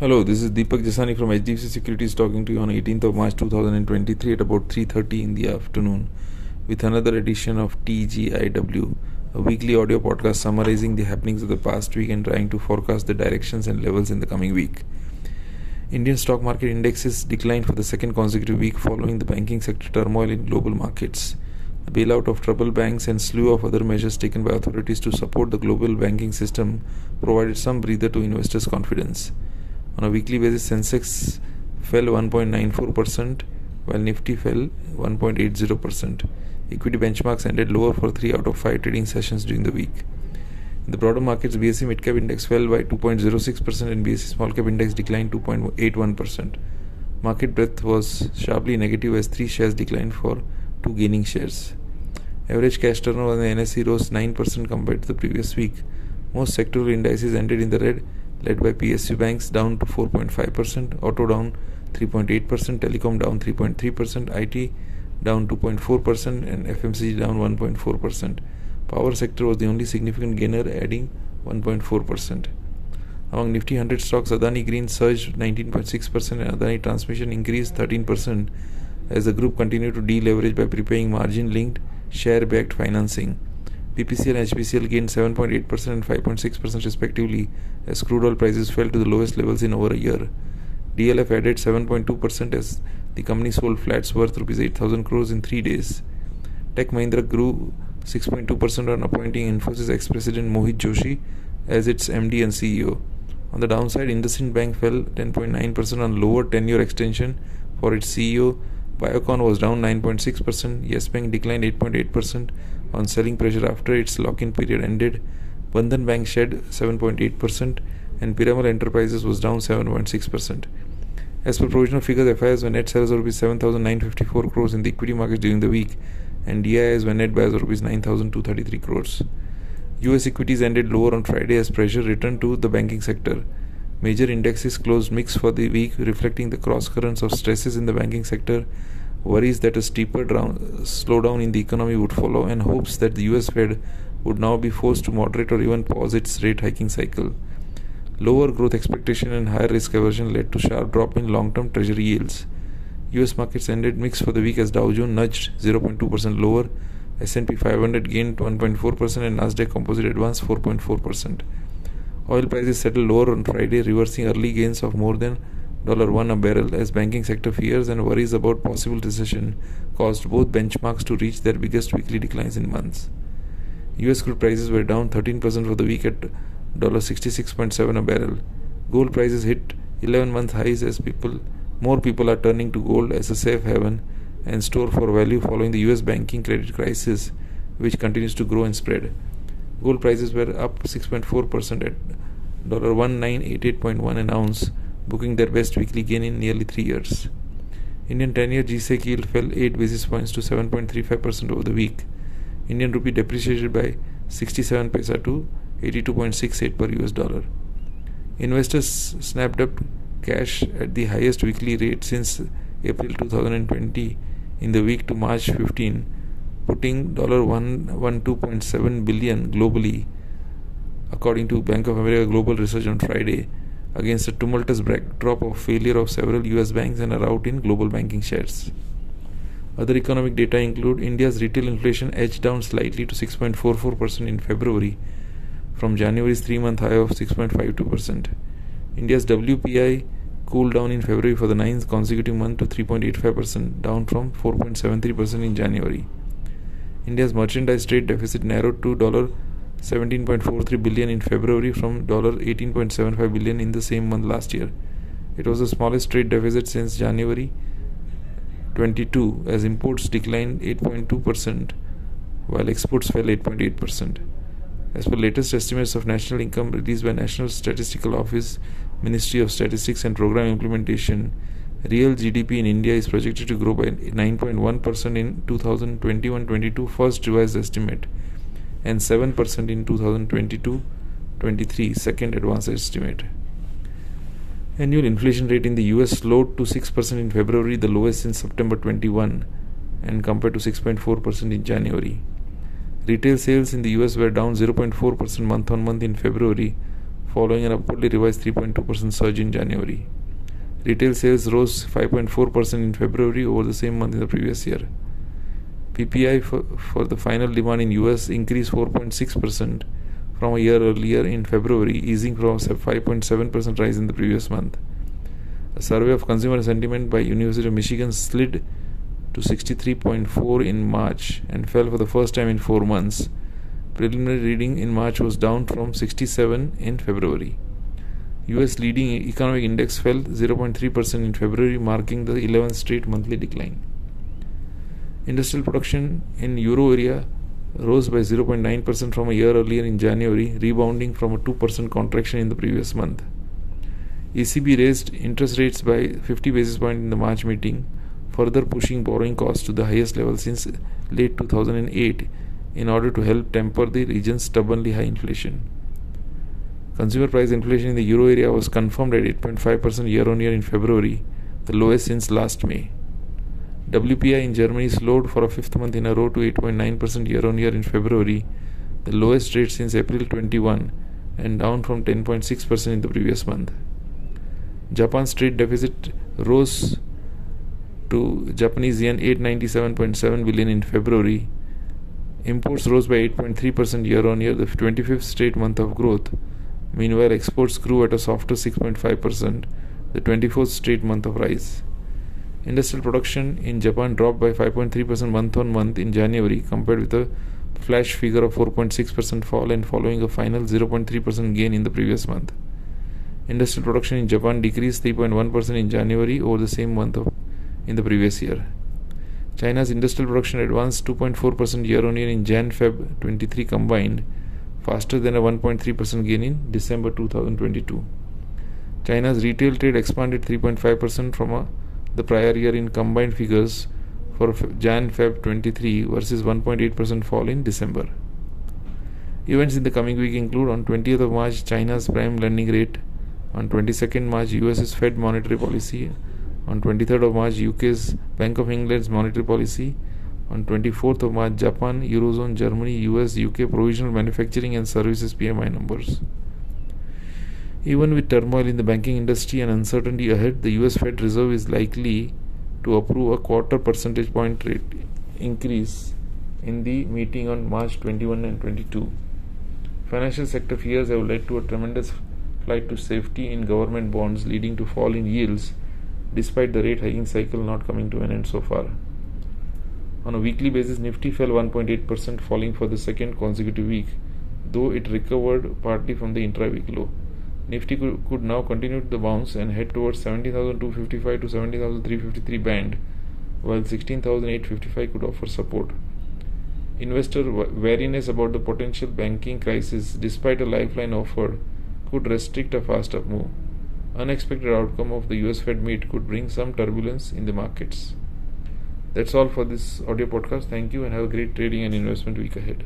Hello, this is Deepak Jasani from HDFC Securities talking to you on 18th of March 2023 at about 3:30 in the afternoon with another edition of TGIW, a weekly audio podcast summarizing the happenings of the past week and trying to forecast the directions and levels in the coming week. Indian stock market indexes declined for the second consecutive week following the banking sector turmoil in global markets. The bailout of troubled banks and slew of other measures taken by authorities to support the global banking system provided some breather to investors' confidence. On a weekly basis, Sensex fell 1.94%, while Nifty fell 1.80%. Equity benchmarks ended lower for 3 out of 5 trading sessions during the week. In the broader markets, BSE Midcap Index fell by 2.06% and BSE Small Cap Index declined 2.81%. Market breadth was sharply negative as 3 shares declined for 2 gaining shares. Average cash turnover on the NSE rose 9% compared to the previous week. Most sectoral indices ended in the red led by PSU banks down to 4.5%, auto down 3.8%, telecom down 3.3%, IT down 2.4%, and FMCG down 1.4%. Power sector was the only significant gainer, adding 1.4%. Among Nifty 100 stocks, Adani Green surged 19.6% and Adani Transmission increased 13% as the group continued to deleverage by prepaying margin linked share backed financing. BPCL and HPCL gained 7.8% and 5.6% respectively as crude oil prices fell to the lowest levels in over a year. DLF added 7.2% as the company sold flats worth rupees 8000 crores in 3 days. Tech Mahindra grew 6.2% on appointing Infosys ex-president Mohit Joshi as its MD and CEO. On the downside, IndusInd Bank fell 10.9% on lower tenure extension for its CEO. Biocon was down 9.6%. Yes Bank declined 8.8% on selling pressure after its lock-in period ended. Bandhan Bank shed 7.8% and Piramal Enterprises was down 7.6%. As per provisional figures, FIs were net sales of rupees 7,954 crores in the equity market during the week and DIIs were net buys of rupees 9,233 crores. US equities ended lower on Friday as pressure returned to the banking sector. Major indexes closed mixed for the week, reflecting the cross currents of stresses in the banking sector worries that a steeper down, slowdown in the economy would follow, and hopes that the US Fed would now be forced to moderate or even pause its rate hiking cycle. Lower growth expectation and higher risk aversion led to sharp drop in long-term treasury yields. US markets ended mixed for the week as Dow Jones nudged 0.2% lower, S&P 500 gained 1.4% and Nasdaq Composite advanced 4.4%. Oil prices settled lower on Friday, reversing early gains of more than $1 a barrel as banking sector fears and worries about possible recession caused both benchmarks to reach their biggest weekly declines in months. US crude prices were down 13% for the week at $66.7 a barrel. Gold prices hit 11 month highs as people more people are turning to gold as a safe haven and store for value following the US banking credit crisis which continues to grow and spread. Gold prices were up 6.4% at $1988.1 an ounce booking their best weekly gain in nearly three years. Indian 10-year G-Sec yield fell 8 basis points to 7.35% over the week. Indian rupee depreciated by 67 paisa to 82.68 per US dollar. Investors snapped up cash at the highest weekly rate since April 2020 in the week to March 15, putting $112.7 billion globally, according to Bank of America Global Research on Friday, against a tumultuous backdrop of failure of several US banks and a rout in global banking shares. Other economic data include India's retail inflation edged down slightly to 6.44% in February from January's three month high of 6.52%. India's WPI cooled down in February for the ninth consecutive month to 3.85%, down from 4.73% in January. India's merchandise trade deficit narrowed to 17.43 billion in February from 18.75 billion in the same month last year. It was the smallest trade deficit since January 22 as imports declined 8.2% while exports fell 8.8%. As per latest estimates of national income released by National Statistical Office, Ministry of Statistics and Program Implementation, real GDP in India is projected to grow by 9.1% in 2021-22 first revised estimate and 7% in 2022-23 second advanced estimate. Annual inflation rate in the US slowed to 6% in February, the lowest since September 21 and compared to 6.4% in January. Retail sales in the US were down 0.4% month on month in February following an upwardly revised 3.2% surge in January. Retail sales rose 5.4% in February over the same month in the previous year. PPI for, for the final demand in US increased 4.6% from a year earlier in February, easing from a 5.7% rise in the previous month. A survey of consumer sentiment by University of Michigan slid to 63.4 in March and fell for the first time in 4 months. Preliminary reading in March was down from 67 in February. US leading economic index fell 0.3% in February, marking the 11th straight monthly decline. Industrial production in euro area rose by 0.9% from a year earlier in January, rebounding from a 2% contraction in the previous month. ECB raised interest rates by 50 basis points in the March meeting, further pushing borrowing costs to the highest level since late 2008 in order to help temper the region's stubbornly high inflation. Consumer price inflation in the euro area was confirmed at 8.5% year on year in February, the lowest since last May. WPI in Germany slowed for a fifth month in a row to 8.9% year on year in February, the lowest rate since April 21 and down from 10.6% in the previous month. Japan's trade deficit rose to Japanese yen 897.7 billion in February. Imports rose by 8.3% year on year, the 25th straight month of growth. Meanwhile, exports grew at a softer 6.5%, the 24th straight month of rise. Industrial production in Japan dropped by 5.3% month on month in January compared with a flash figure of 4.6% fall and following a final 0.3% gain in the previous month. Industrial production in Japan decreased 3.1% in January over the same month of, in the previous year. China's industrial production advanced 2.4% year on year in Jan Feb 23 combined, faster than a 1.3% gain in December 2022. China's retail trade expanded 3.5% from a the prior year in combined figures for Jan Feb 23 versus 1.8% fall in December. Events in the coming week include on 20th of March China's prime lending rate, on 22nd March US's Fed monetary policy, on 23rd of March UK's Bank of England's monetary policy, on 24th of March Japan, Eurozone, Germany, US, UK provisional manufacturing and services PMI numbers. Even with turmoil in the banking industry and uncertainty ahead, the US Fed Reserve is likely to approve a quarter percentage point rate increase in the meeting on March 21 and 22. Financial sector fears have led to a tremendous flight to safety in government bonds, leading to fall in yields despite the rate hiking cycle not coming to an end so far. On a weekly basis, Nifty fell 1.8%, falling for the second consecutive week, though it recovered partly from the intra week low. Nifty could, could now continue the bounce and head towards 17,255 to 17,353 band, while 16,855 could offer support. Investor wariness about the potential banking crisis, despite a lifeline offered, could restrict a fast up move. Unexpected outcome of the US Fed meet could bring some turbulence in the markets. That's all for this audio podcast. Thank you and have a great trading and investment week ahead.